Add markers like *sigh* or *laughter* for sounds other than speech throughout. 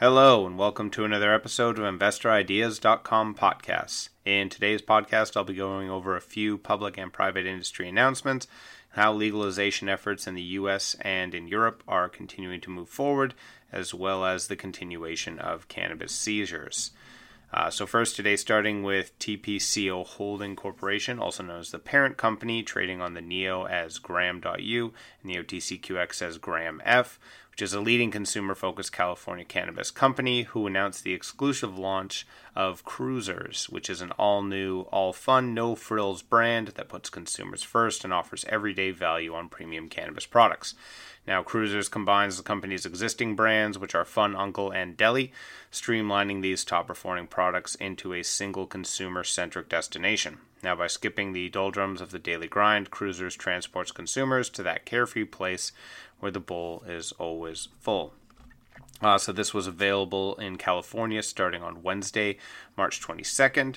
Hello, and welcome to another episode of InvestorIdeas.com podcasts. In today's podcast, I'll be going over a few public and private industry announcements, how legalization efforts in the US and in Europe are continuing to move forward, as well as the continuation of cannabis seizures. Uh, so, first today, starting with TPCO Holding Corporation, also known as the parent company, trading on the NEO as Gram.U and the OTCQX as Gram F, which is a leading consumer focused California cannabis company who announced the exclusive launch of Cruisers, which is an all new, all fun, no frills brand that puts consumers first and offers everyday value on premium cannabis products. Now, Cruisers combines the company's existing brands, which are Fun Uncle and Deli, streamlining these top performing products into a single consumer centric destination. Now, by skipping the doldrums of the daily grind, Cruisers transports consumers to that carefree place where the bowl is always full. Uh, so, this was available in California starting on Wednesday, March 22nd,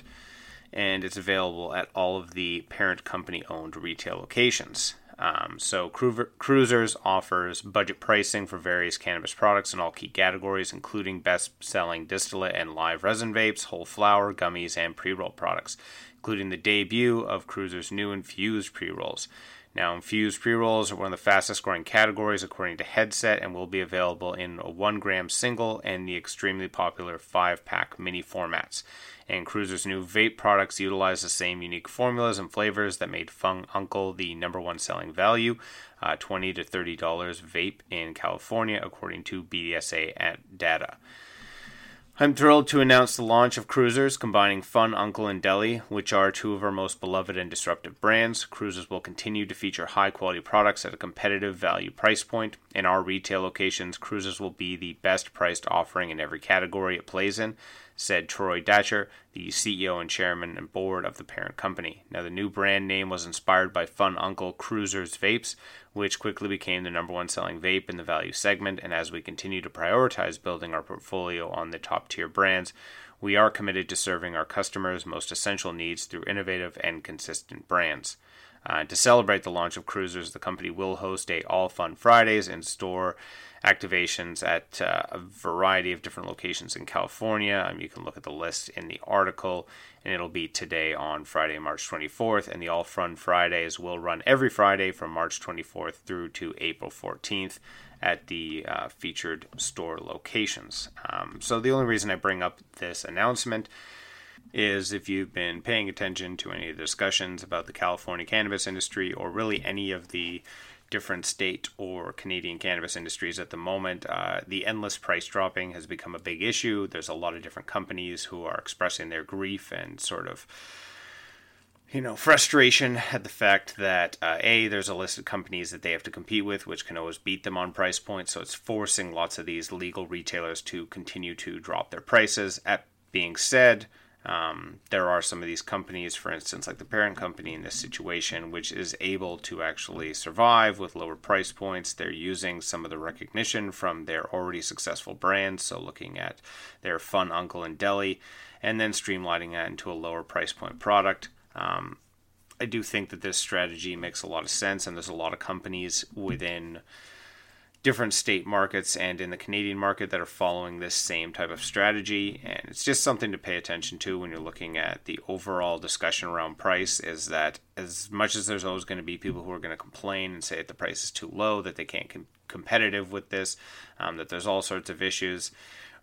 and it's available at all of the parent company owned retail locations. Um, so, Cru- Cruisers offers budget pricing for various cannabis products in all key categories, including best selling distillate and live resin vapes, whole flower, gummies, and pre roll products, including the debut of Cruisers' new infused pre rolls. Now, infused pre rolls are one of the fastest growing categories according to Headset and will be available in a 1 gram single and the extremely popular 5 pack mini formats. And Cruiser's new vape products utilize the same unique formulas and flavors that made Fun Uncle the number one selling value, uh, 20 to $30 vape in California, according to BDSA at data. I'm thrilled to announce the launch of Cruisers, combining Fun Uncle and Deli, which are two of our most beloved and disruptive brands. Cruisers will continue to feature high quality products at a competitive value price point. In our retail locations, Cruisers will be the best priced offering in every category it plays in, said Troy Datcher, the CEO and chairman and board of the parent company. Now, the new brand name was inspired by Fun Uncle Cruisers Vapes, which quickly became the number one selling vape in the value segment. And as we continue to prioritize building our portfolio on the top tier brands, we are committed to serving our customers' most essential needs through innovative and consistent brands. Uh, to celebrate the launch of Cruisers, the company will host a All Fun Fridays in store activations at uh, a variety of different locations in California. Um, you can look at the list in the article, and it'll be today on Friday, March 24th. And the All Fun Fridays will run every Friday from March 24th through to April 14th at the uh, featured store locations. Um, so the only reason I bring up this announcement is if you've been paying attention to any of the discussions about the California cannabis industry or really any of the different state or Canadian cannabis industries at the moment. Uh, the endless price dropping has become a big issue. There's a lot of different companies who are expressing their grief and sort of you know, frustration at the fact that uh, a there's a list of companies that they have to compete with, which can always beat them on price points. So it's forcing lots of these legal retailers to continue to drop their prices. At being said, um, there are some of these companies, for instance, like the parent company in this situation, which is able to actually survive with lower price points. They're using some of the recognition from their already successful brands. So, looking at their Fun Uncle and Deli, and then streamlining that into a lower price point product. Um, I do think that this strategy makes a lot of sense, and there's a lot of companies within different state markets and in the Canadian market that are following this same type of strategy. And it's just something to pay attention to when you're looking at the overall discussion around price is that as much as there's always going to be people who are going to complain and say that the price is too low, that they can't com- competitive with this, um, that there's all sorts of issues.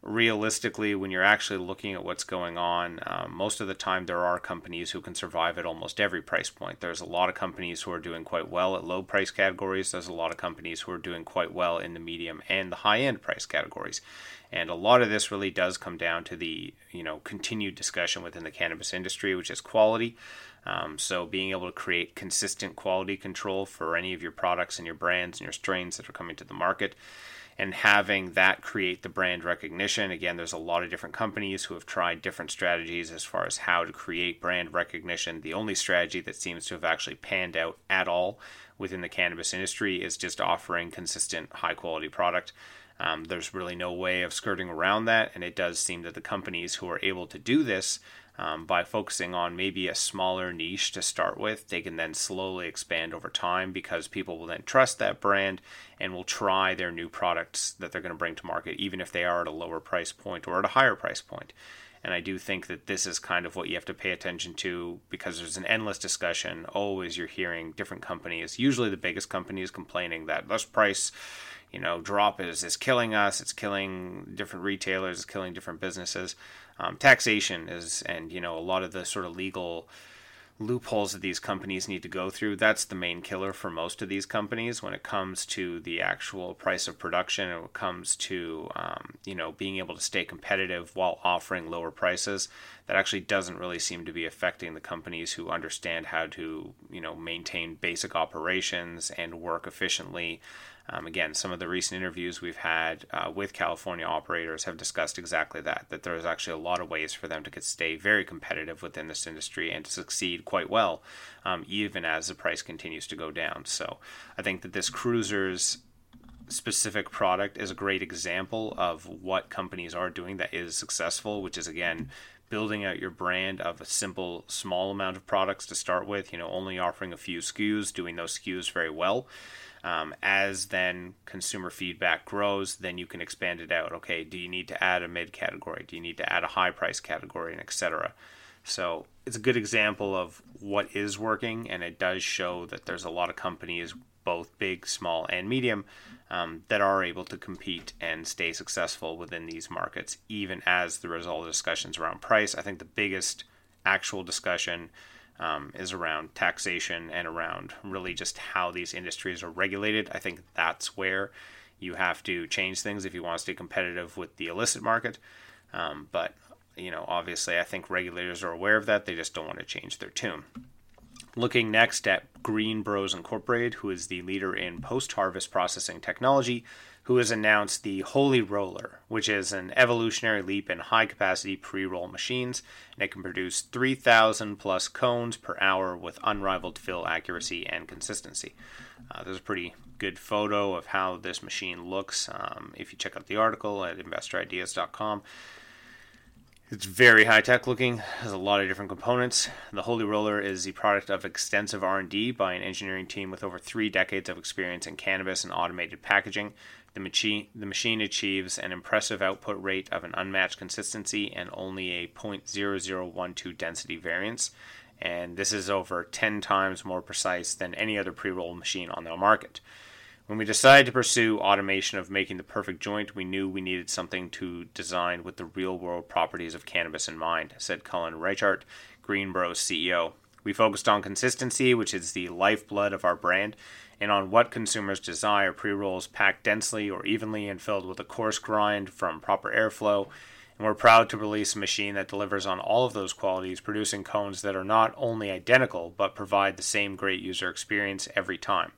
Realistically, when you're actually looking at what's going on, um, most of the time there are companies who can survive at almost every price point. There's a lot of companies who are doing quite well at low price categories. There's a lot of companies who are doing quite well in the medium and the high end price categories. And a lot of this really does come down to the you know continued discussion within the cannabis industry, which is quality. Um, so being able to create consistent quality control for any of your products and your brands and your strains that are coming to the market and having that create the brand recognition. Again, there's a lot of different companies who have tried different strategies as far as how to create brand recognition. The only strategy that seems to have actually panned out at all within the cannabis industry is just offering consistent, high quality product. Um, there's really no way of skirting around that, and it does seem that the companies who are able to do this um, by focusing on maybe a smaller niche to start with, they can then slowly expand over time because people will then trust that brand and will try their new products that they're going to bring to market, even if they are at a lower price point or at a higher price point. And I do think that this is kind of what you have to pay attention to because there's an endless discussion. Always you're hearing different companies, usually the biggest companies, complaining that this price you know drop is is killing us it's killing different retailers it's killing different businesses um, taxation is, and you know, a lot of the sort of legal loopholes that these companies need to go through. That's the main killer for most of these companies when it comes to the actual price of production. And when it comes to um, you know being able to stay competitive while offering lower prices. That actually doesn't really seem to be affecting the companies who understand how to you know maintain basic operations and work efficiently. Um, again, some of the recent interviews we've had uh, with California operators have discussed exactly that, that there's actually a lot of ways for them to stay very competitive within this industry and to succeed quite well, um, even as the price continues to go down. So I think that this cruiser's specific product is a great example of what companies are doing that is successful, which is again building out your brand of a simple small amount of products to start with you know only offering a few skus doing those skus very well um, as then consumer feedback grows, then you can expand it out. Okay, do you need to add a mid category? Do you need to add a high price category, and etc. So it's a good example of what is working, and it does show that there's a lot of companies, both big, small, and medium, um, that are able to compete and stay successful within these markets, even as the result of discussions around price. I think the biggest actual discussion um, is around taxation and around really just how these industries are regulated. I think that's where you have to change things if you want to stay competitive with the illicit market. Um, but you know, obviously, I think regulators are aware of that. They just don't want to change their tune. Looking next at Greenbroz Incorporated, who is the leader in post harvest processing technology, who has announced the Holy Roller, which is an evolutionary leap in high capacity pre roll machines, and it can produce 3,000 plus cones per hour with unrivaled fill accuracy and consistency. Uh, there's a pretty good photo of how this machine looks um, if you check out the article at investorideas.com. It's very high tech looking. Has a lot of different components. The Holy Roller is the product of extensive R&D by an engineering team with over three decades of experience in cannabis and automated packaging. The machine, the machine achieves an impressive output rate of an unmatched consistency and only a 0.0012 density variance, and this is over 10 times more precise than any other pre roll machine on the market. When we decided to pursue automation of making the perfect joint, we knew we needed something to design with the real world properties of cannabis in mind, said Cullen Raichart, Greenbroz CEO. We focused on consistency, which is the lifeblood of our brand, and on what consumers desire pre rolls packed densely or evenly and filled with a coarse grind from proper airflow. And we're proud to release a machine that delivers on all of those qualities, producing cones that are not only identical but provide the same great user experience every time.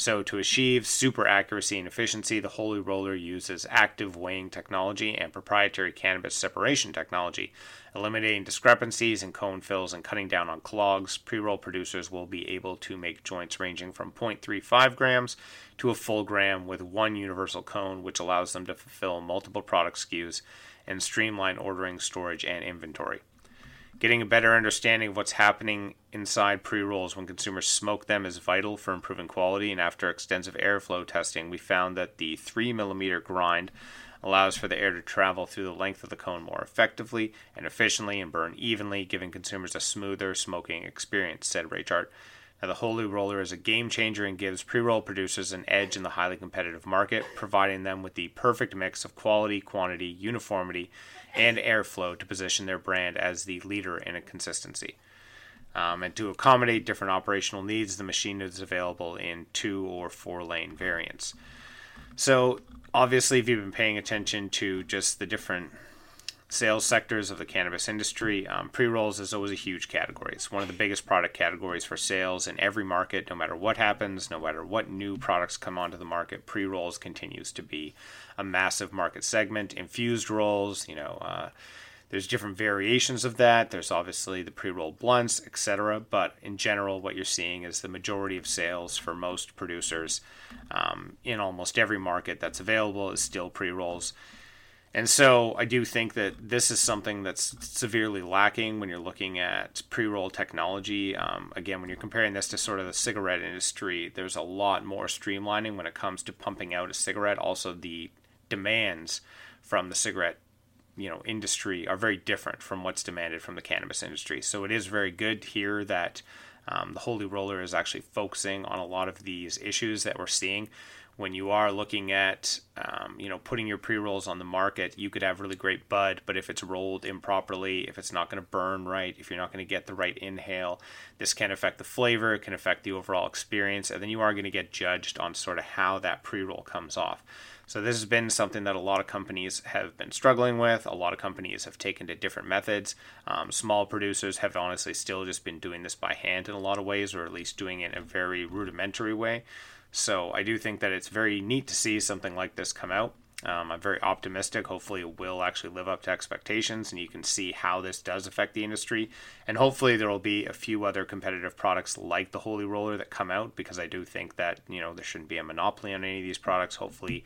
So, to achieve super accuracy and efficiency, the Holy Roller uses active weighing technology and proprietary cannabis separation technology, eliminating discrepancies in cone fills and cutting down on clogs. Pre roll producers will be able to make joints ranging from 0.35 grams to a full gram with one universal cone, which allows them to fulfill multiple product SKUs and streamline ordering, storage, and inventory. Getting a better understanding of what's happening inside pre rolls when consumers smoke them is vital for improving quality. And after extensive airflow testing, we found that the 3 millimeter grind allows for the air to travel through the length of the cone more effectively and efficiently and burn evenly, giving consumers a smoother smoking experience, said Raichart. Now, the Holy Roller is a game changer and gives pre roll producers an edge in the highly competitive market, providing them with the perfect mix of quality, quantity, uniformity, and airflow to position their brand as the leader in consistency. Um, and to accommodate different operational needs, the machine is available in two or four lane variants. So, obviously, if you've been paying attention to just the different sales sectors of the cannabis industry, um, pre rolls is always a huge category. It's one of the biggest product categories for sales in every market, no matter what happens, no matter what new products come onto the market. Pre rolls continues to be a massive market segment. Infused rolls, you know, uh, there's different variations of that. There's obviously the pre-rolled blunts, etc. But in general, what you're seeing is the majority of sales for most producers um, in almost every market that's available is still pre-rolls. And so I do think that this is something that's severely lacking when you're looking at pre roll technology. Um, again, when you're comparing this to sort of the cigarette industry, there's a lot more streamlining when it comes to pumping out a cigarette. Also, the demands from the cigarette you know industry are very different from what's demanded from the cannabis industry. So it is very good here that um, the Holy Roller is actually focusing on a lot of these issues that we're seeing when you are looking at um, you know putting your pre-rolls on the market you could have really great bud but if it's rolled improperly if it's not going to burn right if you're not going to get the right inhale this can affect the flavor it can affect the overall experience and then you are going to get judged on sort of how that pre-roll comes off so this has been something that a lot of companies have been struggling with. A lot of companies have taken to different methods. Um, small producers have honestly still just been doing this by hand in a lot of ways, or at least doing it in a very rudimentary way. So I do think that it's very neat to see something like this come out. Um, I'm very optimistic. Hopefully, it will actually live up to expectations, and you can see how this does affect the industry. And hopefully, there will be a few other competitive products like the Holy Roller that come out because I do think that you know there shouldn't be a monopoly on any of these products. Hopefully,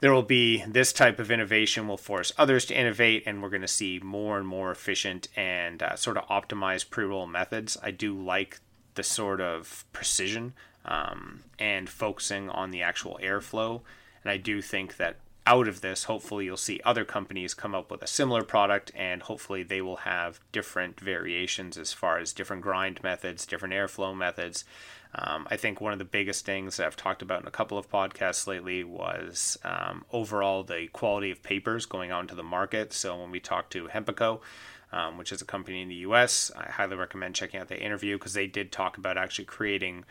there will be this type of innovation will force others to innovate, and we're going to see more and more efficient and uh, sort of optimized pre-roll methods. I do like the sort of precision um, and focusing on the actual airflow. And I do think that out of this, hopefully, you'll see other companies come up with a similar product, and hopefully, they will have different variations as far as different grind methods, different airflow methods. Um, I think one of the biggest things I've talked about in a couple of podcasts lately was um, overall the quality of papers going out into the market. So, when we talk to Hempico, um, which is a company in the US, I highly recommend checking out the interview because they did talk about actually creating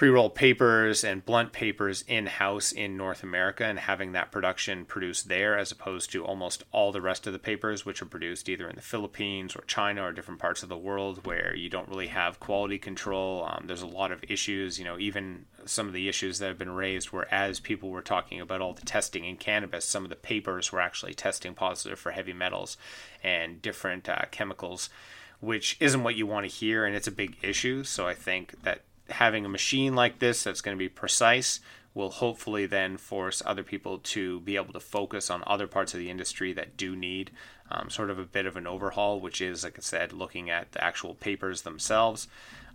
pre-roll papers and blunt papers in-house in North America and having that production produced there as opposed to almost all the rest of the papers which are produced either in the Philippines or China or different parts of the world where you don't really have quality control. Um, there's a lot of issues, you know, even some of the issues that have been raised were as people were talking about all the testing in cannabis, some of the papers were actually testing positive for heavy metals and different uh, chemicals which isn't what you want to hear and it's a big issue so i think that having a machine like this that's going to be precise will hopefully then force other people to be able to focus on other parts of the industry that do need um, sort of a bit of an overhaul, which is, like I said, looking at the actual papers themselves.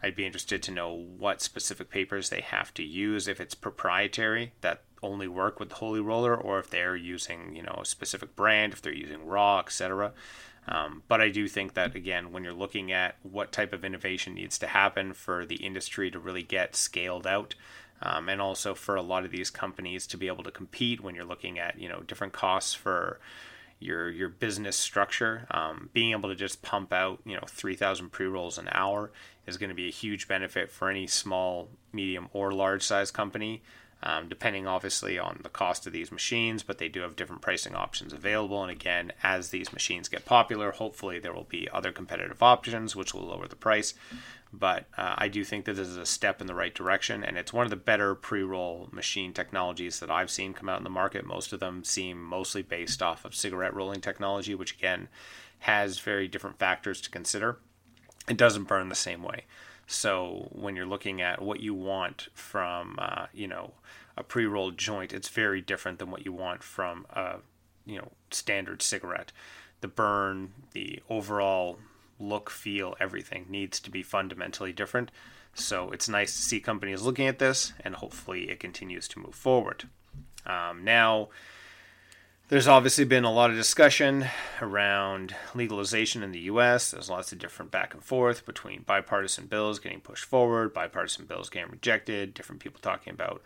I'd be interested to know what specific papers they have to use, if it's proprietary that only work with the Holy Roller, or if they're using, you know, a specific brand, if they're using raw, etc. Um, but I do think that, again, when you're looking at what type of innovation needs to happen for the industry to really get scaled out, um, and also for a lot of these companies to be able to compete when you're looking at, you know, different costs for your your business structure, um, being able to just pump out, you know, 3,000 pre-rolls an hour is going to be a huge benefit for any small, medium, or large size company um, depending obviously on the cost of these machines, but they do have different pricing options available. And again, as these machines get popular, hopefully there will be other competitive options which will lower the price. But uh, I do think that this is a step in the right direction, and it's one of the better pre roll machine technologies that I've seen come out in the market. Most of them seem mostly based off of cigarette rolling technology, which again has very different factors to consider. It doesn't burn the same way. So when you're looking at what you want from, uh, you know, a pre-rolled joint, it's very different than what you want from a, you know, standard cigarette. The burn, the overall look, feel, everything needs to be fundamentally different. So it's nice to see companies looking at this, and hopefully it continues to move forward. Um, now, There's obviously been a lot of discussion around legalization in the US. There's lots of different back and forth between bipartisan bills getting pushed forward, bipartisan bills getting rejected, different people talking about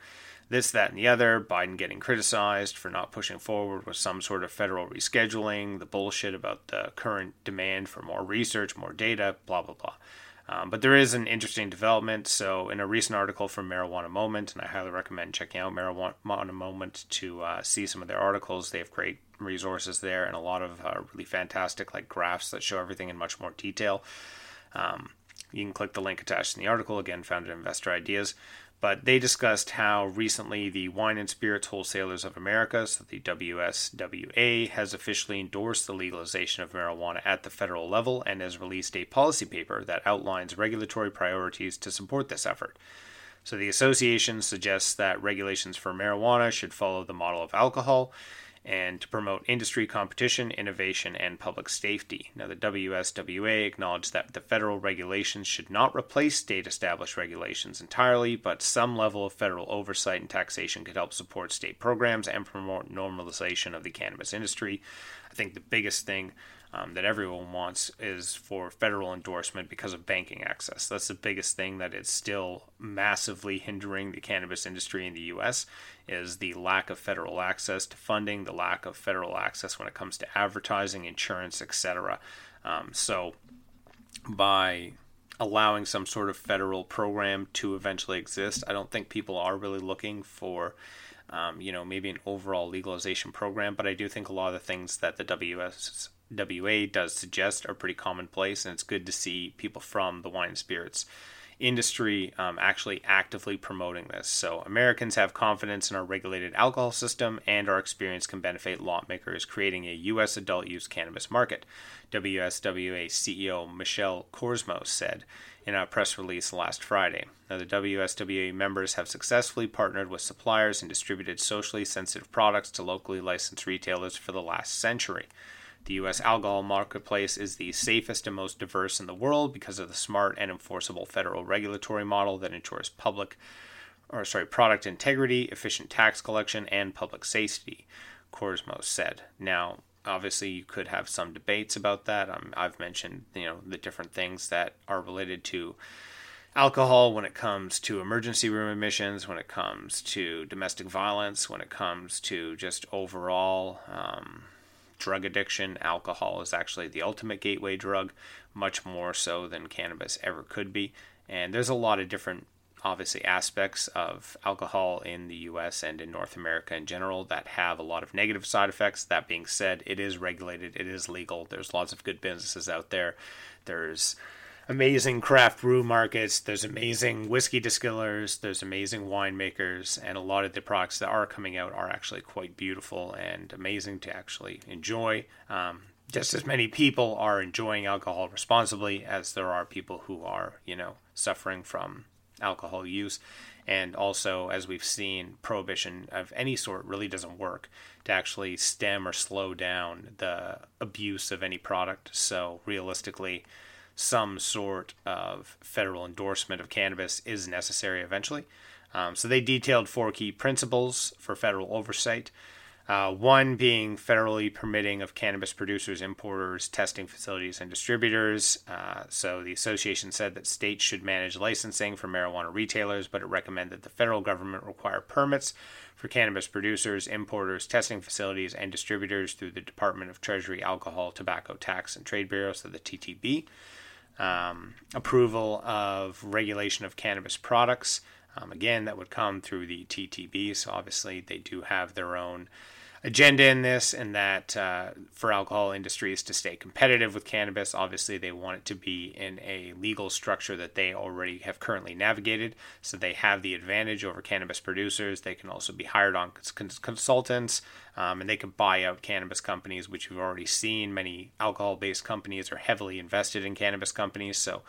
this, that, and the other. Biden getting criticized for not pushing forward with some sort of federal rescheduling, the bullshit about the current demand for more research, more data, blah, blah, blah. Um, but there is an interesting development. So, in a recent article from Marijuana Moment, and I highly recommend checking out Marijuana Moment to uh, see some of their articles. They have great resources there and a lot of uh, really fantastic like graphs that show everything in much more detail. Um, you can click the link attached in the article. Again, found at Investor Ideas but they discussed how recently the Wine and Spirits Wholesalers of America, so the WSWA, has officially endorsed the legalization of marijuana at the federal level and has released a policy paper that outlines regulatory priorities to support this effort. So the association suggests that regulations for marijuana should follow the model of alcohol and to promote industry competition, innovation, and public safety. Now, the WSWA acknowledged that the federal regulations should not replace state established regulations entirely, but some level of federal oversight and taxation could help support state programs and promote normalization of the cannabis industry. I think the biggest thing um, that everyone wants is for federal endorsement because of banking access. That's the biggest thing that is still massively hindering the cannabis industry in the U.S. is the lack of federal access to funding, the lack of federal access when it comes to advertising, insurance, etc. Um, so by allowing some sort of federal program to eventually exist, I don't think people are really looking for. Um, you know, maybe an overall legalization program, but I do think a lot of the things that the WS WA does suggest are pretty commonplace, and it's good to see people from the wine spirits industry um, actually actively promoting this. So, Americans have confidence in our regulated alcohol system, and our experience can benefit lawmakers creating a U.S. adult use cannabis market, WSWA CEO Michelle Korsmo said in a press release last Friday. Now, the WSWA members have successfully partnered with suppliers and distributed socially sensitive products to locally licensed retailers for the last century. The U.S. alcohol marketplace is the safest and most diverse in the world because of the smart and enforceable federal regulatory model that ensures public, or sorry, product integrity, efficient tax collection, and public safety. Korsmo said. Now, obviously, you could have some debates about that. Um, I've mentioned, you know, the different things that are related to alcohol when it comes to emergency room admissions, when it comes to domestic violence, when it comes to just overall. Um, drug addiction, alcohol is actually the ultimate gateway drug, much more so than cannabis ever could be. And there's a lot of different, obviously, aspects of alcohol in the US and in North America in general that have a lot of negative side effects. That being said, it is regulated, it is legal. There's lots of good businesses out there. There's amazing craft brew markets, there's amazing whiskey distillers, there's amazing winemakers, and a lot of the products that are coming out are actually quite beautiful and amazing to actually enjoy. Um, just as many people are enjoying alcohol responsibly as there are people who are, you know, suffering from alcohol use. And also, as we've seen, prohibition of any sort really doesn't work to actually stem or slow down the abuse of any product. So, realistically, some sort of federal endorsement of cannabis is necessary eventually. Um, so they detailed four key principles for federal oversight. Uh, one being federally permitting of cannabis producers, importers, testing facilities, and distributors. Uh, so the association said that states should manage licensing for marijuana retailers, but it recommended the federal government require permits for cannabis producers, importers, testing facilities, and distributors through the Department of Treasury Alcohol, Tobacco, Tax, and Trade Bureau, so the TTB um, approval of regulation of cannabis products. Um, again, that would come through the TTB. So obviously, they do have their own agenda in this, and that uh, for alcohol industries to stay competitive with cannabis, obviously they want it to be in a legal structure that they already have currently navigated, so they have the advantage over cannabis producers. They can also be hired on cons- consultants, um, and they can buy out cannabis companies, which we've already seen. Many alcohol-based companies are heavily invested in cannabis companies, so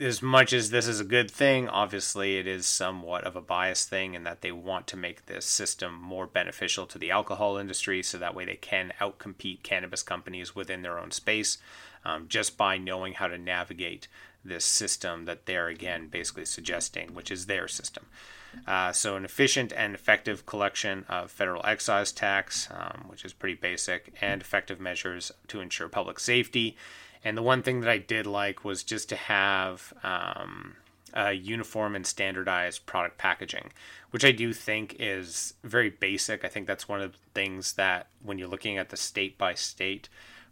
as much as this is a good thing, obviously it is somewhat of a biased thing in that they want to make this system more beneficial to the alcohol industry so that way they can outcompete cannabis companies within their own space um, just by knowing how to navigate this system that they're again basically suggesting, which is their system. Uh, so, an efficient and effective collection of federal excise tax, um, which is pretty basic, and effective measures to ensure public safety. And the one thing that I did like was just to have um, a uniform and standardized product packaging, which I do think is very basic. I think that's one of the things that when you're looking at the state by state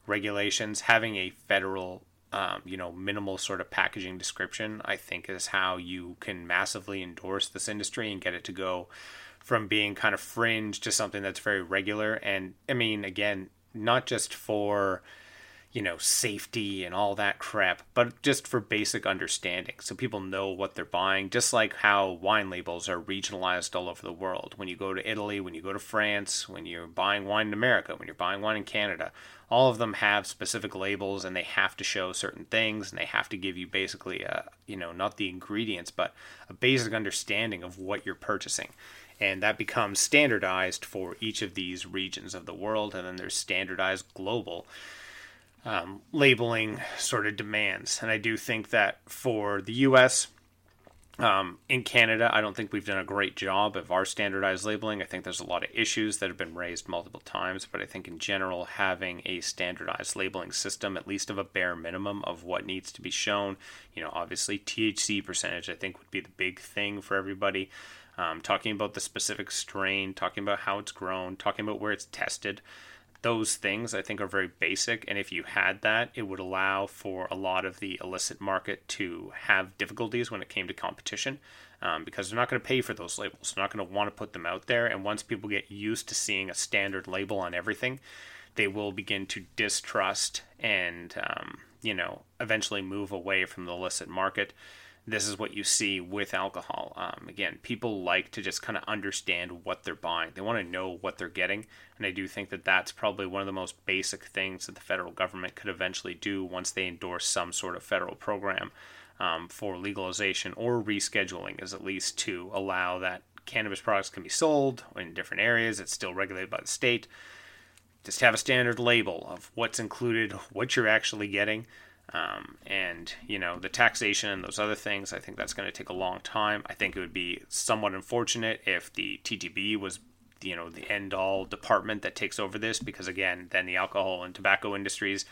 regulations, having a federal um, you know, minimal sort of packaging description, I think is how you can massively endorse this industry and get it to go from being kind of fringe to something that's very regular. And I mean, again, not just for you know, safety and all that crap, but just for basic understanding so people know what they're buying, just like how wine labels are regionalized all over the world. When you go to Italy, when you go to France, when you're buying wine in America, when you're buying wine in Canada, all of them have specific labels and they have to show certain things and they have to give you basically a, you know, not the ingredients, but a basic understanding of what you're purchasing and that becomes standardized for each of these regions of the world and then there's standardized global um, labeling sort of demands. And I do think that for the U.S., um, in Canada, I don't think we've done a great job of our standardized labeling. I think there's a lot of issues that have been raised multiple times, but I think in general, having a standardized labeling system, at least of a bare minimum of what needs to be shown, you know, obviously THC percentage, I think would be the big thing for everybody. Um, talking about the specific strain, talking about how it's grown, talking about where it's tested those things I think are very basic. And if you had that, it would allow for a lot of the illicit market to have difficulties when it came to competition um, because they're not going to pay for those labels. They're not going to want to put them out there. And once people get used to seeing a standard label on everything, they will begin to distrust and, um, you know, eventually move away from the illicit market this is what you see with alcohol. Um, again, people like to just kind of understand what they're buying. They want to know what they're getting, and I do think that that's probably one of the most basic things that the federal government could eventually do once they endorse some sort of federal program um, for legalization or rescheduling, is at least to allow that cannabis products can be sold in different areas. It's still regulated by the state. Just have a standard label of what's included, what you're actually getting. Um, and you know the taxation and those other things. I think that's going to take a long time. I think it would be somewhat unfortunate if the TTB was you know the end all department that takes over this because again then the alcohol and tobacco industries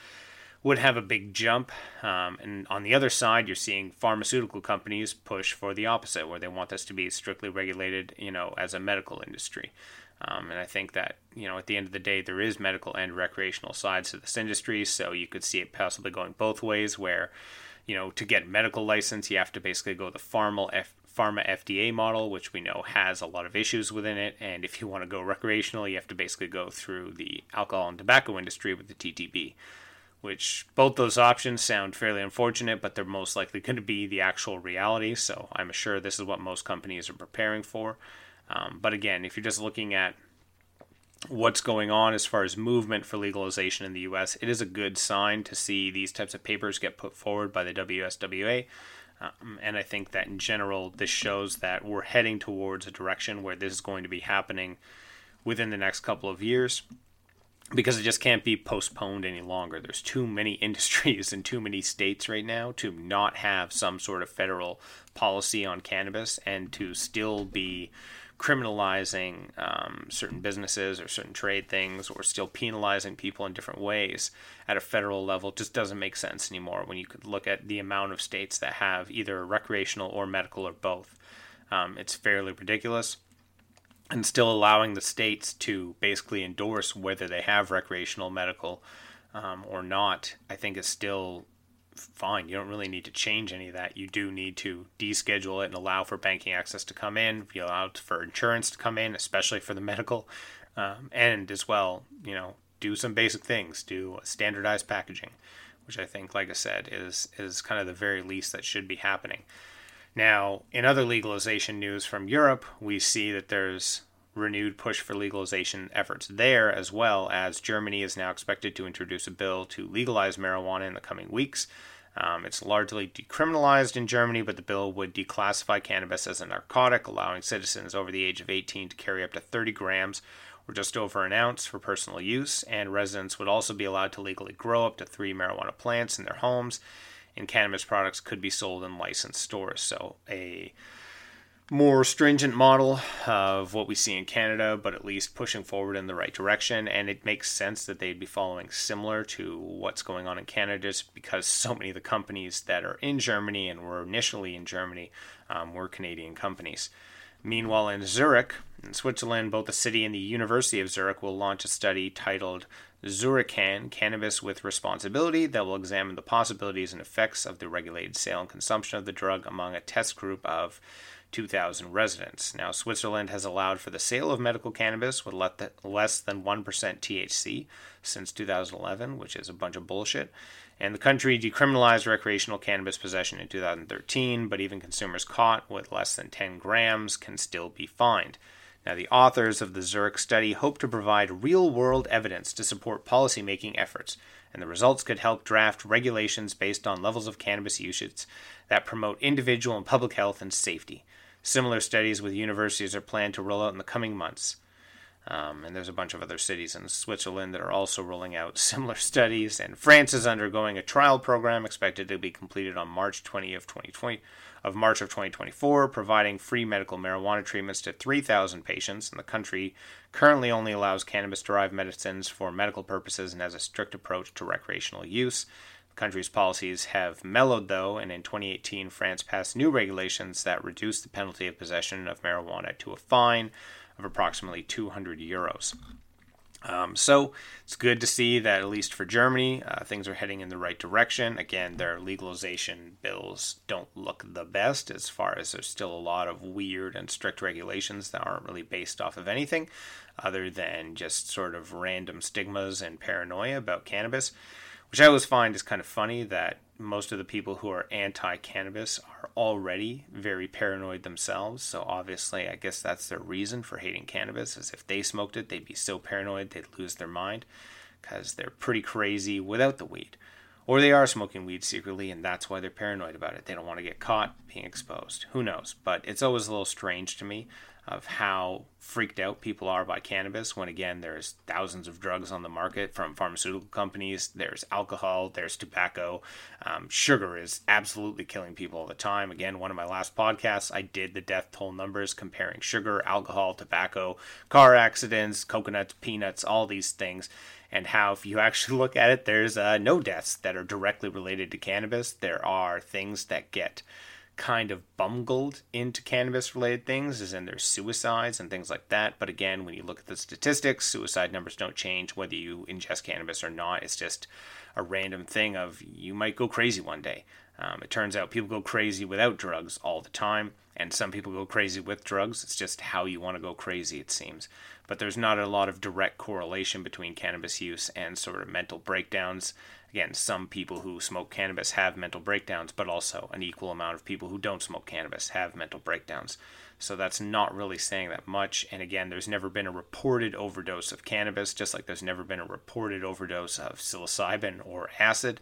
would have a big jump um, and on the other side you're seeing pharmaceutical companies push for the opposite where they want this to be strictly regulated you know as a medical industry um, and I think that, you know, at the end of the day, there is medical and recreational sides to this industry. So you could see it possibly going both ways, where, you know, to get medical license, you have to basically go the pharma, F- pharma FDA model, which we know has a lot of issues within it. And if you want to go recreational, you have to basically go through the alcohol and tobacco industry with the TTB. Which both those options sound fairly unfortunate, but they're most likely going to be the actual reality. So I'm sure this is what most companies are preparing for. Um, but again, if you're just looking at what's going on as far as movement for legalization in the US, it is a good sign to see these types of papers get put forward by the WSWA. Um, and I think that in general, this shows that we're heading towards a direction where this is going to be happening within the next couple of years because it just can't be postponed any longer. There's too many *laughs* industries and too many states right now to not have some sort of federal policy on cannabis and to still be criminalizing um, certain businesses or certain trade things or still penalizing people in different ways at a federal level just doesn't make sense anymore when you could look at the amount of states that have either recreational or medical or both. Um, it's fairly ridiculous. And still allowing the states to basically endorse whether they have recreational, medical, um, or not, I think is still fine. You don't really need to change any of that. You do need to deschedule it and allow for banking access to come in, be allowed for insurance to come in, especially for the medical, um, and as well, you know, do some basic things, do standardized packaging, which I think, like I said, is is kind of the very least that should be happening. Now, in other legalization news from Europe, we see that there's renewed push for legalization efforts there, as well as Germany is now expected to introduce a bill to legalize marijuana in the coming weeks. Um, it's largely decriminalized in Germany, but the bill would declassify cannabis as a narcotic, allowing citizens over the age of 18 to carry up to 30 grams or just over an ounce for personal use, and residents would also be allowed to legally grow up to three marijuana plants in their homes and cannabis products could be sold in licensed stores. So a more stringent model of what we see in Canada, but at least pushing forward in the right direction. And it makes sense that they'd be following similar to what's going on in Canada, just because so many of the companies that are in Germany and were initially in Germany um, were Canadian companies. Meanwhile, in Zurich, in Switzerland, both the city and the University of Zurich will launch a study titled Zurican Cannabis with Responsibility that will examine the possibilities and effects of the regulated sale and consumption of the drug among a test group of 2,000 residents. Now, Switzerland has allowed for the sale of medical cannabis with less than 1% THC since 2011, which is a bunch of bullshit. And the country decriminalized recreational cannabis possession in 2013, but even consumers caught with less than 10 grams can still be fined. Now, the authors of the Zurich study hope to provide real world evidence to support policymaking efforts, and the results could help draft regulations based on levels of cannabis usage that promote individual and public health and safety. Similar studies with universities are planned to roll out in the coming months. Um, and there's a bunch of other cities in Switzerland that are also rolling out *laughs* similar studies. And France is undergoing a trial program expected to be completed on March 20 of 2020 of March of 2024, providing free medical marijuana treatments to 3,000 patients. And the country currently only allows cannabis-derived medicines for medical purposes and has a strict approach to recreational use country's policies have mellowed, though, and in 2018, France passed new regulations that reduced the penalty of possession of marijuana to a fine of approximately 200 euros. Um, so it's good to see that, at least for Germany, uh, things are heading in the right direction. Again, their legalization bills don't look the best, as far as there's still a lot of weird and strict regulations that aren't really based off of anything other than just sort of random stigmas and paranoia about cannabis which I always find is kind of funny that most of the people who are anti cannabis are already very paranoid themselves. So obviously, I guess that's their reason for hating cannabis, is if they smoked it, they'd be so paranoid they'd lose their mind because they're pretty crazy without the weed. Or they are smoking weed secretly, and that's why they're paranoid about it. They don't want to get caught being exposed. Who knows? But it's always a little strange to me of how freaked out people are by cannabis when again there's thousands of drugs on the market from pharmaceutical companies. There's alcohol there's tobacco. Um, sugar is absolutely killing people all the time. Again one of my last podcasts i did the death toll numbers comparing sugar alcohol tobacco car accidents coconuts peanuts all these things. And how if you actually look at it there's uh, no deaths that are directly related to cannabis. There are things that get kind of bungled into cannabis related things, is in their suicides and things like that. But again, when you look at the statistics, suicide numbers don't change whether you ingest cannabis or not. It's just a random thing of you might go crazy one day. Um, it turns out people go crazy without drugs all the time, and some people go crazy with drugs. It's just how you want to go crazy, it seems. But there's not a lot of direct correlation between cannabis use and sort of mental breakdowns again, some people who smoke cannabis have mental breakdowns, but also an equal amount of people who don't smoke cannabis have mental breakdowns. So that's not really saying that much. And again, there's never been a reported overdose of cannabis, just like there's never been a reported overdose of psilocybin or acid.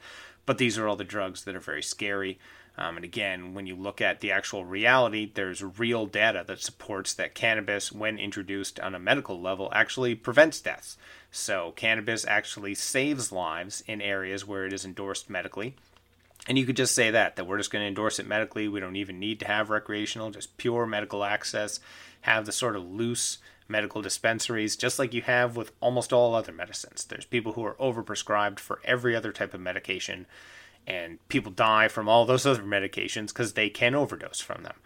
But these are all the drugs that are very scary. Um, and again, when you look at the actual reality, there's real data that supports that cannabis, when introduced on a medical level, actually prevents deaths. So, cannabis actually saves lives in areas where it is endorsed medically. And you could just say that, that we're just going to endorse it medically. We don't even need to have recreational, just pure medical access. Have the sort of loose medical dispensaries, just like you have with almost all other medicines. There's people who are overprescribed for every other type of medication, and people die from all those *laughs* other medications because they can overdose from them.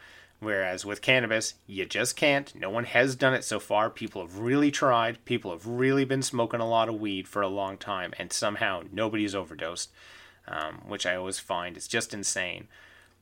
Whereas with cannabis, you just can't. No one has done it so far. People have really tried. People have really been smoking a lot of weed for a long time, and somehow nobody's overdosed, um, which I always find is just insane.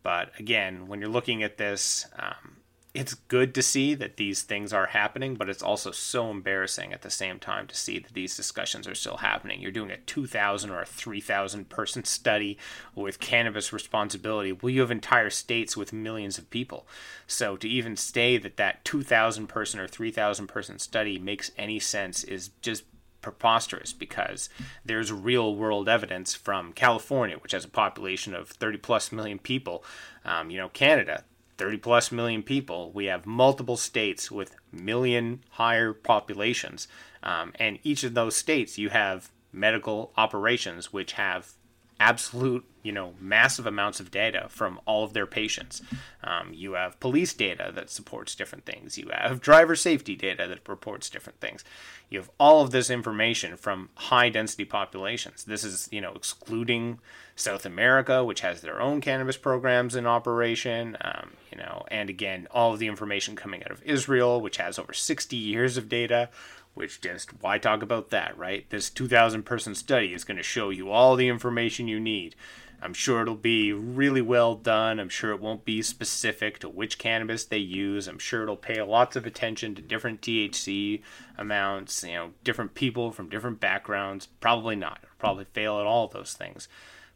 But again, when you're looking at this, um, it's good to see that these things are happening, but it's also so embarrassing at the same time to see that these discussions are still happening. You're doing a 2,000 or a 3,000 person study with cannabis responsibility. Well, you have entire states with millions of people. So to even say that that 2,000 person or 3,000 person study makes any sense is just preposterous because there's real world evidence from California, which has a population of 30 plus million people. Um, you know, Canada, 30 plus million people. We have multiple states with million higher populations. Um, and each of those states, you have medical operations which have absolute, you know, massive amounts of data from all of their patients. Um, you have police data that supports different things. You have driver safety data that reports different things. You have all of this information from high density populations. This is, you know, excluding South America, which has their own cannabis programs in operation. Um, you know, and again, all of the information coming out of Israel, which has over 60 years of data which just why talk about that, right? This 2,000 person study is going to show you all the information you need. I'm sure it'll be really well done. I'm sure it won't be specific to which cannabis they use. I'm sure it'll pay lots of attention to different THC amounts, you know, different people from different backgrounds. Probably not. It'll probably fail at all those things.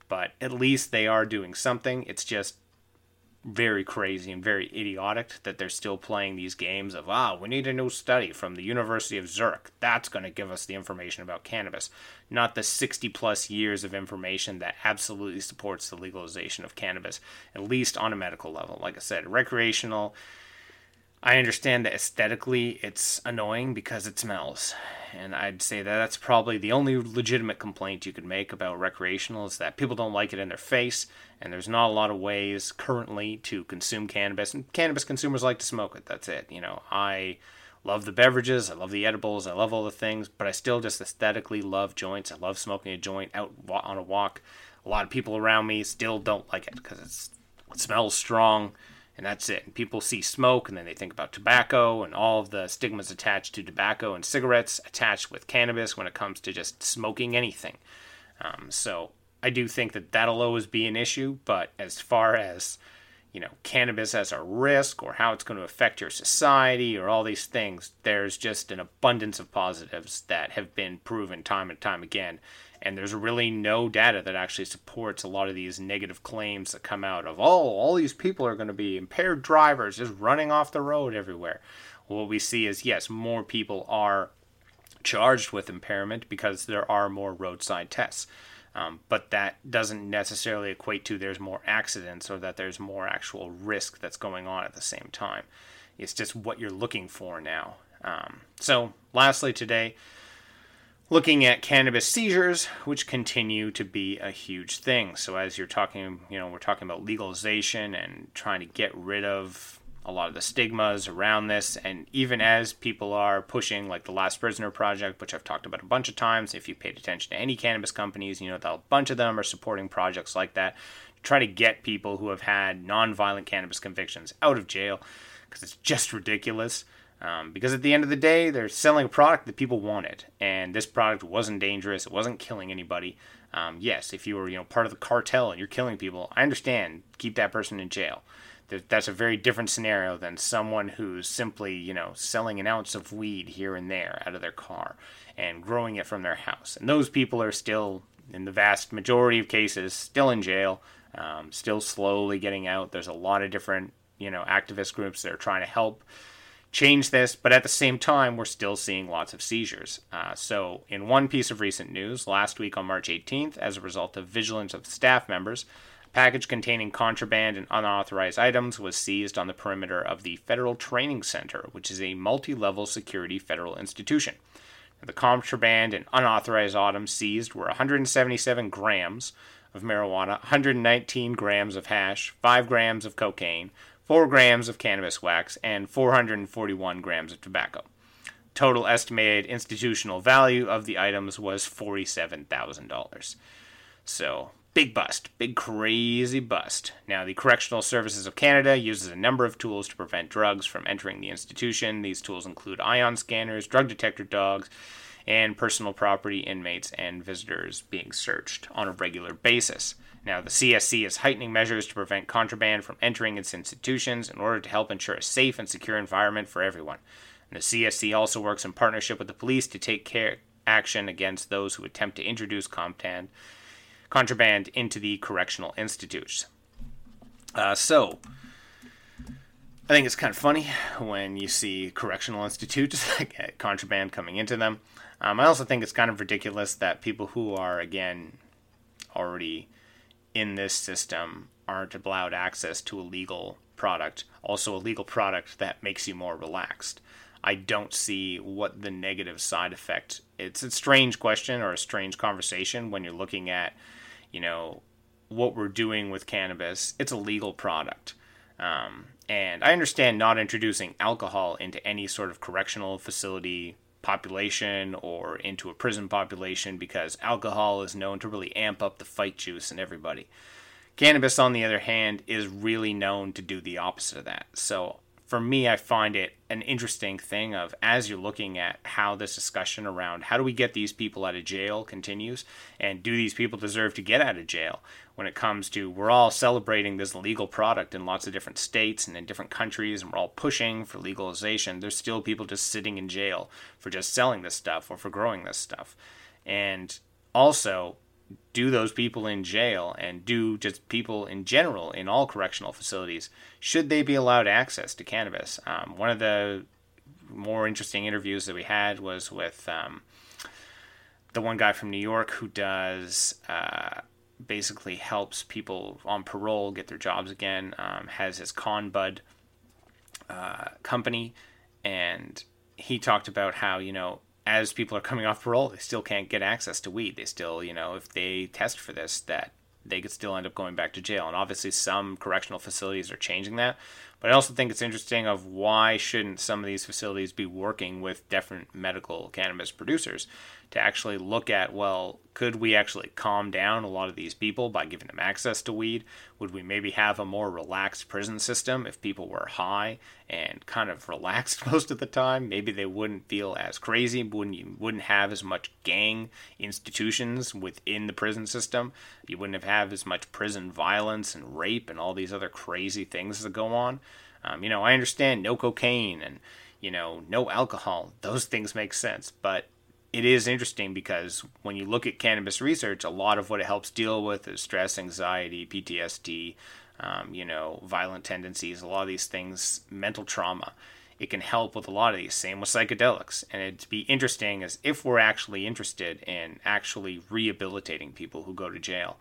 But at least they are doing something. It's just very crazy and very idiotic that they're still playing these games of ah we need a new study from the University of Zurich. That's going to give us the information about cannabis. Not the 60 plus years of information that absolutely supports the legalization of cannabis at least on a medical level. Like I said recreational I understand that aesthetically it's annoying because it smells. And I'd say that that's probably the only legitimate complaint you could make about recreational is that people don't like it in their face, and there's not a lot of ways currently to consume cannabis. And cannabis consumers like to smoke it. That's it. You know, I love the beverages, I love the edibles, I love all the things, but I still just aesthetically love joints. I love smoking a joint out on a walk. A lot of people around me still don't like it because it smells strong and that's it. And people see smoke and then they think about tobacco and all of the stigmas attached to tobacco and cigarettes attached with cannabis when it comes to just smoking anything. Um, so I do think that that'll always be an issue, but as far as you know, cannabis as a risk or how it's going to affect your society or all these things, there's just an abundance of positives that have been proven time and time again and there's really no data that actually supports a lot of these negative claims that come out of oh all these people are going to be impaired drivers just running off the road everywhere. What we see is yes more people are charged with impairment because there are more roadside tests. Um, but that doesn't necessarily equate to there's more accidents or that there's more actual risk that's going on at the same time. It's just what you're looking for now. Um, so lastly today looking at cannabis seizures, which continue to be a huge thing. So, as you're talking, you know, we're talking about legalization and trying to get rid of a lot of the stigmas around this. And even as people are pushing, like the Last Prisoner Project, which I've talked about a bunch of times, if you paid attention to any cannabis companies, you know that a bunch of them are supporting projects like that to try to get people who have had non-violent cannabis convictions out of jail because it's just ridiculous. Um, because at the end of the day, they're selling a product that people wanted, and this product wasn't dangerous. It wasn't killing anybody. Um, yes, if you were you know part of the cartel and you're killing people, I understand. Keep that person in jail. That's a very different scenario than someone who's simply you know selling an ounce of weed here and there out of their car and growing it from their house. And those people are still, in the vast majority of cases, still in jail, um, still slowly getting out. There's a lot of different you know activist groups that are trying to help change this, but at the same time, we're still seeing lots of seizures. Uh, so, in one piece of recent news, last week on March 18th, as a result of vigilance of staff members, a package containing contraband and unauthorized items was seized on the perimeter of the Federal Training Center, which is a multi level security federal institution. The contraband and unauthorized items seized were 177 grams of marijuana, 119 grams of hash, 5 grams of cocaine, 4 grams of cannabis wax, and 441 grams of tobacco. Total estimated institutional value of the items was $47,000. So, big bust, big crazy bust. Now, the Correctional Services of Canada uses a number of tools to prevent drugs from entering the institution. These tools include ion scanners, drug detector dogs, and personal property inmates and visitors being searched on a regular basis. Now, the CSC is heightening measures to prevent contraband from entering its institutions in order to help ensure a safe and secure environment for everyone. And the CSC also works in partnership with the police to take care action against those who attempt to introduce contraband, contraband into the correctional institutes. Uh, so, I think it's kind of funny when you see correctional institutes *laughs* get contraband coming into them. Um, I also think it's kind of ridiculous that people who are, again, already in this system aren't allowed access to a legal product, also a legal product that makes you more relaxed. I don't see what the negative side effect. It's a strange question or a strange conversation when you're looking at, you know, what we're doing with cannabis, it's a legal product. Um, and I understand not introducing alcohol into any sort of correctional facility population or into a prison population because alcohol is known to really amp up the fight juice in everybody. Cannabis, on the other hand, is really known to do the opposite of that. So for me, I find it an interesting thing of as you're looking at how this discussion around how do we get these people out of jail continues, and do these people deserve to get out of jail? When it comes to we're all celebrating this legal product in lots of different states and in different countries, and we're all pushing for legalization, there's still people just sitting in jail for just selling this stuff or for growing this stuff. And also, do those people in jail and do just people in general in all correctional facilities should they be allowed access to cannabis? Um, one of the more interesting interviews that we had was with um, the one guy from new york who does uh, basically helps people on parole get their jobs again um, has his conbud uh, company. And he talked about how you know as people are coming off parole, they still can't get access to weed. They still, you know, if they test for this, that they could still end up going back to jail. And obviously, some correctional facilities are changing that. But I also think it's interesting of why shouldn't some of these facilities be working with different medical cannabis producers to actually look at well could we actually calm down a lot of these people by giving them access to weed? Would we maybe have a more relaxed prison system if people were high and kind of relaxed *laughs* most of the time? Maybe they wouldn't feel as crazy wouldn't you wouldn't have as much gang institutions within the prison system. You wouldn't have, have as much prison violence and rape and all these other crazy things that go on. Um, you know i understand no cocaine and you know no alcohol. Those things make sense. But it is interesting because when you look at cannabis research, a lot of what it helps deal with is stress, anxiety, PTSD, um, you know, violent tendencies, a lot of these things, mental trauma. It can help with a lot of these. Same with psychedelics. And it'd be interesting as if we're actually interested in actually rehabilitating people who go to jail.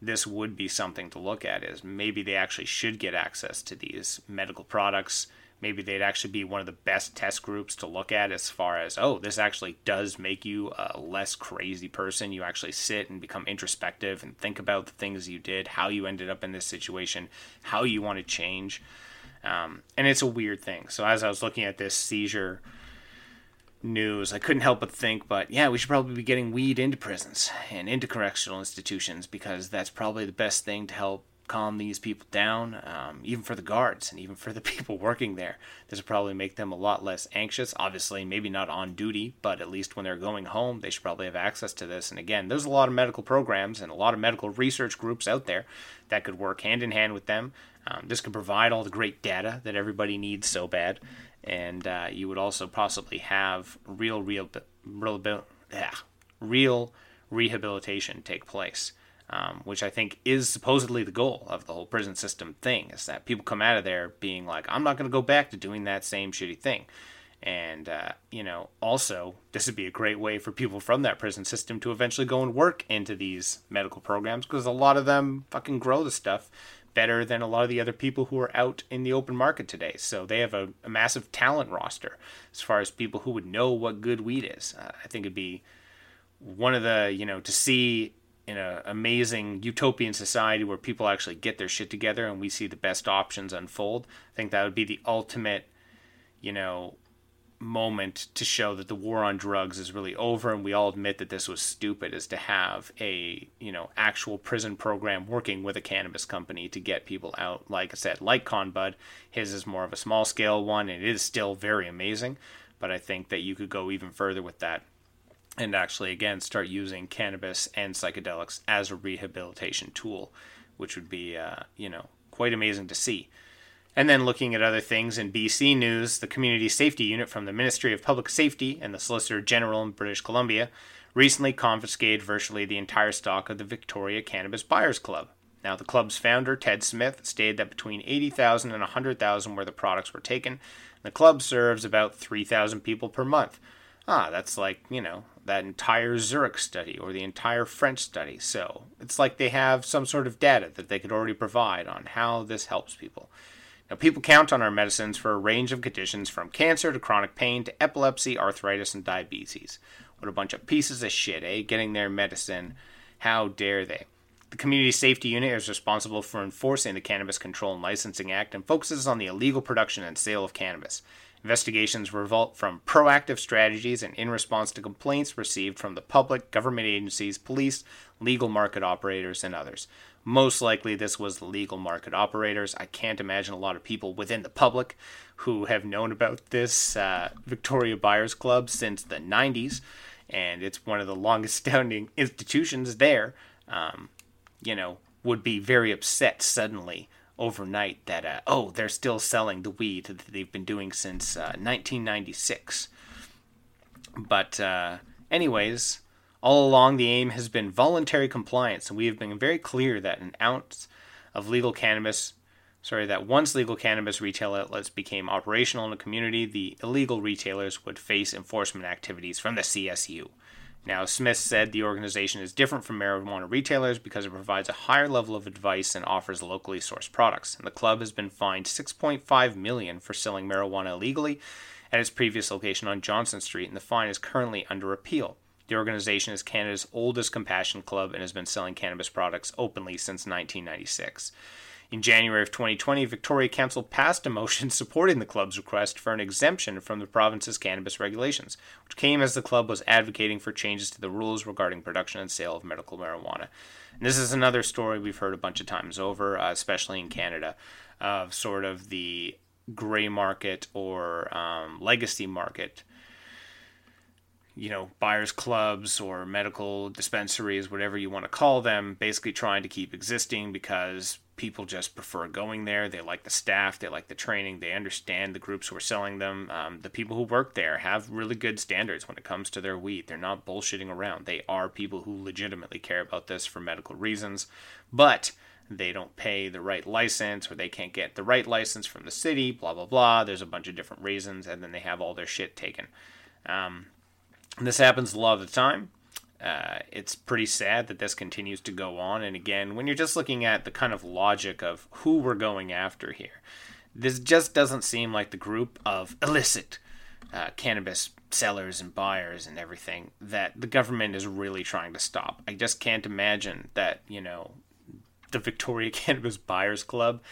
This would be something to look at. Is maybe they actually should get access to these medical products maybe they'd actually be one of the best test groups to look at as far as oh this actually does make you a less crazy person. You actually sit and become introspective and think about the things you did how you ended up in this situation how you want to change. Um, and it's a weird thing. So as i was looking at this seizure news i couldn't help but think but yeah we should probably be getting weed into prisons and into correctional institutions because that's probably the best thing to help calm these people down, um, even for the guards and even for the *laughs* people working there. This would probably make them a lot less anxious. Obviously, maybe not on duty, but at least when they're going home, they should probably have access to this. And again, there's a lot of medical programs and a lot of medical research groups out there that could work hand in hand with them. Um, this could provide all the great data that everybody needs so bad. And uh, you would also possibly have real, real, real, real rehabilitation take place um, which I think is supposedly the goal of the whole prison system thing, is that people come out of there being like, I'm not going to go back to doing that same shitty thing. And, uh, you know, also, this would be a great way for people from that prison system to eventually go and work into these medical programs because a lot of them fucking grow the stuff better than a lot of the other people who are out in the open market today. So they have a, a massive talent roster as far as people who would know what good weed is. Uh, I think it'd be one of the, you know, to see in an amazing utopian society where people actually get their shit together and we see the best options unfold, I think that would be the ultimate, you know, moment to show that the war on drugs is really over and we all admit that this was stupid is to have a you know actual prison program working with a cannabis company to get people out. Like i said like conbud his is more of a small scale one and it is still very amazing but i think that you could go even further with that and actually again start using cannabis and psychedelics as a rehabilitation tool, which would be uh, you know quite amazing to see. And then looking at other things in BC news, the Community Safety Unit from the Ministry of Public Safety and the Solicitor General in British Columbia recently confiscated virtually the entire stock of the Victoria Cannabis Buyers Club. Now, the club's founder, Ted Smith, stated that between 80,000 and 100,000 where the products were taken. The club serves about 3,000 people per month. Ah, that's like, you know, that entire Zurich study or the entire French study. So it's like they have some sort of data that they could already provide on how this helps people. Now, people count on our medicines for a range of conditions from cancer to chronic pain to epilepsy, arthritis, and diabetes. What a bunch of pieces of shit, eh? Getting their medicine. How dare they? The Community Safety Unit is responsible for enforcing the Cannabis Control and Licensing Act and focuses on the illegal production and sale of cannabis. Investigations result from proactive strategies and in response to complaints received from the public, government agencies, police, legal market operators, and others. Most likely, this was the legal market operators. I can't imagine a lot of people within the public who have known about this uh, Victoria Buyers Club since the 90s, and it's one of the longest standing institutions there. Um, you know, would be very upset suddenly overnight that uh, oh they're still selling the weed that they've been doing since uh, 1996 but uh, anyways all along the aim has been voluntary compliance and we have been very clear that an ounce of legal cannabis sorry that once legal cannabis retail outlets became operational in the community the illegal retailers would face enforcement activities from the csu now, Smith said the organization is different from marijuana retailers because it provides a higher level of advice and offers locally sourced products. And the club has been fined 6.5 million for selling marijuana illegally at its previous location on Johnson Street, and the fine is currently under appeal. The organization is Canada's oldest compassion club and has been selling cannabis products openly since 1996. In January of 2020, Victoria Council passed a motion *laughs* supporting the club's request for an exemption from the province's cannabis regulations, which came as the club was advocating for changes to the rules regarding production and sale of medical marijuana. And this is another story we've heard a bunch of times over, uh, especially in Canada, of sort of the gray market or um, legacy market you know, buyers clubs or medical dispensaries, whatever you want to call them, basically trying to keep existing because people just prefer going there. They like the staff, they like the training, they understand the groups who are selling them. Um, the people who work there have really good standards when it comes to their weed. They're not bullshitting around. They are people who legitimately care about this for medical reasons, but they don't pay the right license or they can't get the right license from the city, blah, blah, blah. There's a bunch of different reasons, and then they have all their shit taken. Um, this happens a lot of the time. Uh, it's pretty sad that this continues to go on. And again, when you're just looking at the kind of logic of who we're going after here, this just doesn't seem like the group of illicit uh, cannabis sellers and buyers and everything that the government is really trying to stop. I just can't imagine that, you know, the Victoria *laughs* Cannabis Buyers Club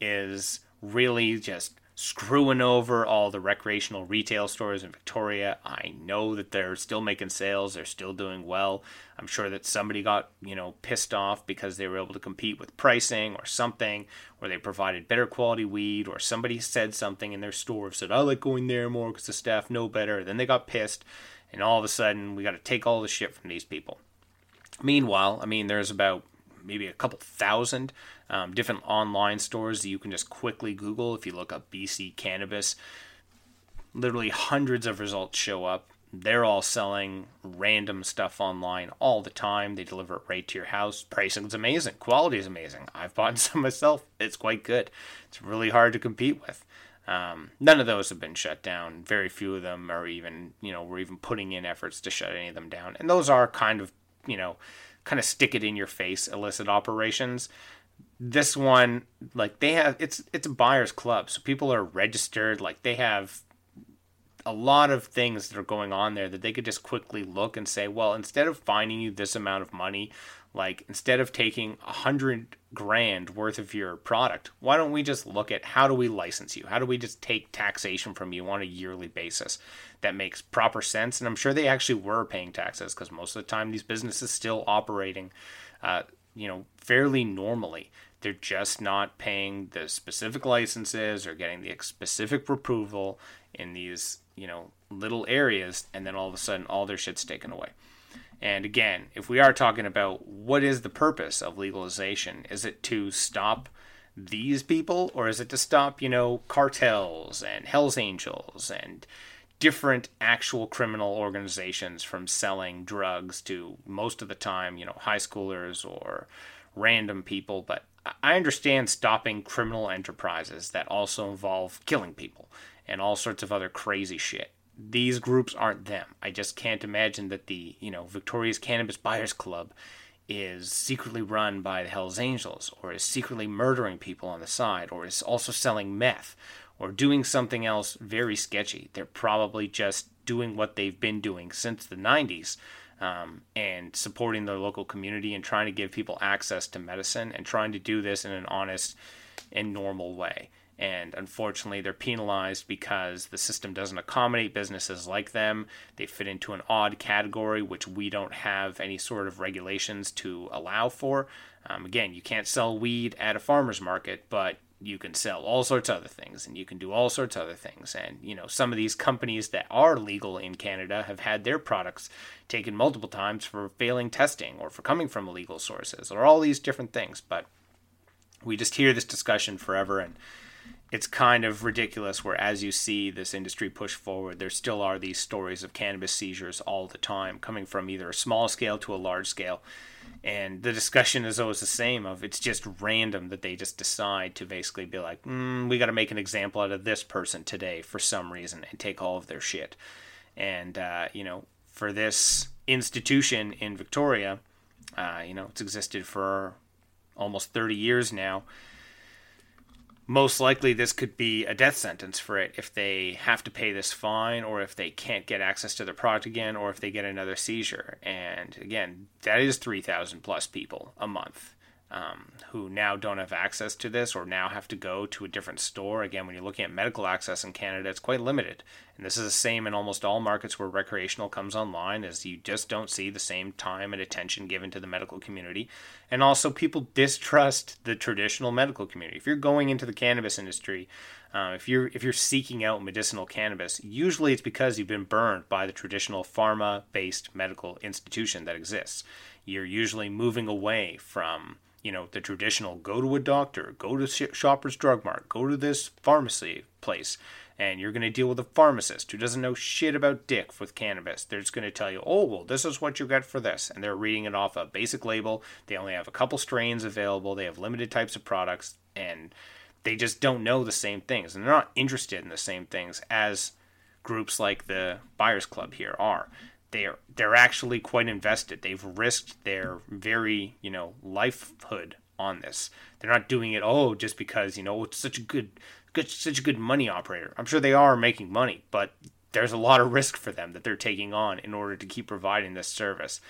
is really just screwing over all the recreational retail stores in Victoria. I know that they're still making sales, they're still doing well. I'm sure that somebody got, you know, pissed off because they were able to compete with pricing or something, or they provided better quality weed, or somebody said something in their store said, I like going there more because the staff know better. Then they got pissed, and all of a sudden we got to take all the shit from these people. Meanwhile, I mean, there's about maybe a couple thousand um, different online stores that you can just quickly Google. If you look up BC cannabis, literally hundreds of results show up. They're all selling random stuff online all the time. They deliver it right to your house. Pricing is amazing. Quality is amazing. I've bought *laughs* some myself. It's quite good. It's really hard to compete with. Um, none of those have been shut down. Very few of them are even, you know, we're even putting in efforts to shut any of them down. And those are kind of, you know, kind of stick it in your face illicit operations. This one, like they have, it's it's a buyers club, so people are registered. Like they have a lot of things that are going on there that they could just quickly look and say, well, instead of finding you this amount of money, like instead of taking a hundred grand worth of your product, why don't we just look at how do we license you? How do we just take taxation from you on a yearly basis? That makes proper sense. And I'm sure they actually were paying taxes because most of the time these businesses still operating, uh, you know, fairly normally. They're just not paying the specific licenses or getting the specific approval in these, you know, little areas, and then all of a sudden all their shit's taken away. And again, if we are talking about what is the purpose of legalization, is it to stop these people or is it to stop, you know, cartels and Hells Angels and different actual criminal organizations from selling drugs to most of the time, you know, high schoolers or random people, but I understand stopping criminal enterprises that also involve killing people and all sorts of other crazy shit these groups aren't them. I just can't imagine that the, you know, Victoria's Cannabis Buyers Club is secretly run by the Hells Angels or is secretly murdering people on the side or is also selling meth or doing something else very sketchy. They're probably just doing what they've been doing since the 90s um, and supporting their local community and trying to give people access to medicine and trying to do this in an honest and normal way. And unfortunately, they're penalized because the system doesn't accommodate businesses like them. They fit into an odd category, which we don't have any sort of regulations to allow for. Um, again, you can't sell weed at a farmer's market, but you can sell all sorts of other things and you can do all sorts of other things. And you know some of these companies that are legal in Canada have had their products taken multiple times for failing testing or for coming from illegal sources or all these different things. But we just hear this discussion forever and it's kind of ridiculous where as you see this industry push forward there still are these stories of cannabis seizures all the time coming from either a small scale to a large scale. And the discussion is always the same of it's just random that they just decide to basically be like mm, we got to make an example out of this person today for some reason and take all of their shit. And uh, you know for this institution in victoria uh, you know it's existed for almost 30 years now most likely this could be a death sentence for it if they have to pay this fine or if they can't get access to their product again or if they get another seizure. And again that is 3000 plus people a month um, who now don't have access to this or now have to go to a different store. Again, when you're looking at medical access in Canada, it's quite limited. And this is the same in almost all markets where recreational comes online, as you just don't see the same time and attention given to the medical community. And also, people distrust the traditional medical community. If you're going into the cannabis industry, uh, if you're if you're seeking out medicinal cannabis, usually it's because you've been burned by the traditional pharma-based medical institution that exists. You're usually moving away from you know, the traditional go to a doctor, go to Shoppers Drug Mart, go to this pharmacy place, and you're going to deal with a pharmacist who doesn't know shit about dick with cannabis. They're just going to tell you, oh, well, this is what you get for this. And they're reading it off a basic label. They only have a couple strains available, they have limited types of products, and they just don't know the same things. And they're not interested in the same things as groups like the Buyers Club here are they're they're actually quite invested. They've risked their very you know lifehood on this. They're not doing it oh just because you know it's such a good, good such a good money operator. I'm sure they are making money, but there's a lot of risk for them that they're taking on in order to keep providing this service.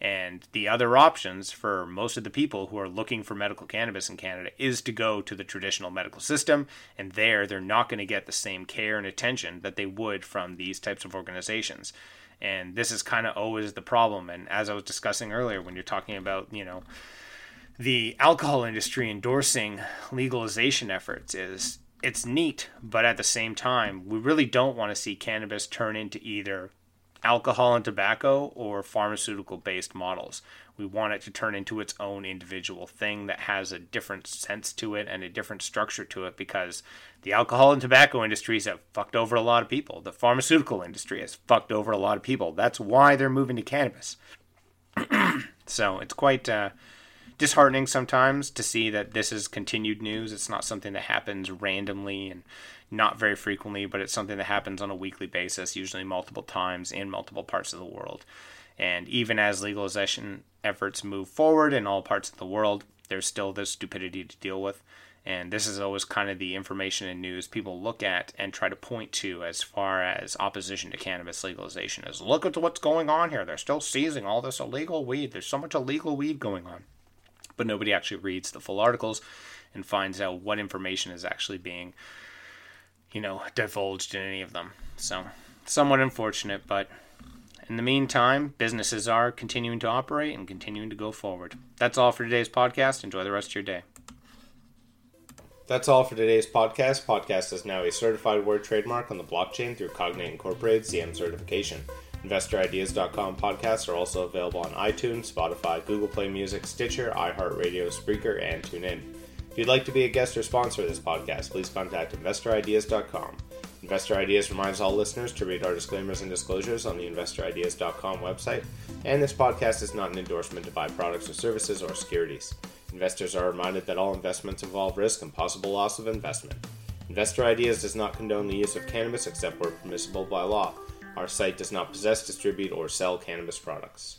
And the other options for most of the people who are looking for medical cannabis in Canada is to go to the traditional medical system. And there, they're not going to get the same care and attention that they would from these types of organizations. And this is kind of always the problem. And as I was discussing earlier, when you're talking about, you know, the alcohol industry endorsing legalization efforts is it's neat, but at the same time, we really don't want to see cannabis turn into either alcohol and tobacco or pharmaceutical based models. We want it to turn into its own individual thing that has a different sense to it and a different structure to it because the alcohol and tobacco industries have fucked over a lot of people. The pharmaceutical industry has fucked over a lot of people. That's why they're moving to cannabis. *clears throat* so it's quite uh, disheartening sometimes to see that this is continued news. It's not something that happens randomly and not very frequently, but it's something that happens on a weekly basis, usually multiple times in multiple parts of the world. And even as legalization efforts move forward in all parts of the world, there's still this stupidity to deal with. And this is always kind of the information and news people look at and try to point to as far as opposition to cannabis legalization is look at what's going on here. They're still seizing all this illegal weed. There's so much illegal weed going on. But nobody actually reads the full articles and finds out what information is actually being you know, divulged in any of them. So, somewhat unfortunate, but in the meantime, businesses are continuing to operate and continuing to go forward. That's all for today's podcast. Enjoy the rest of your day. That's all for today's podcast. Podcast is now a certified word trademark on the blockchain through Cognate Incorporated CM certification. InvestorIdeas.com podcasts are also available on iTunes, Spotify, Google Play Music, Stitcher, iHeartRadio, Spreaker, and TuneIn. If you'd like to be a guest or sponsor of this podcast, please contact InvestorIdeas.com. Investor Ideas reminds all listeners to read our disclaimers and disclosures on the InvestorIdeas.com website, and this podcast is not an endorsement to buy products or services or securities. Investors are reminded that all investments involve risk and possible loss of investment. Investor Ideas does not condone the use of cannabis except where permissible by law. Our site does not possess, distribute, or sell cannabis products.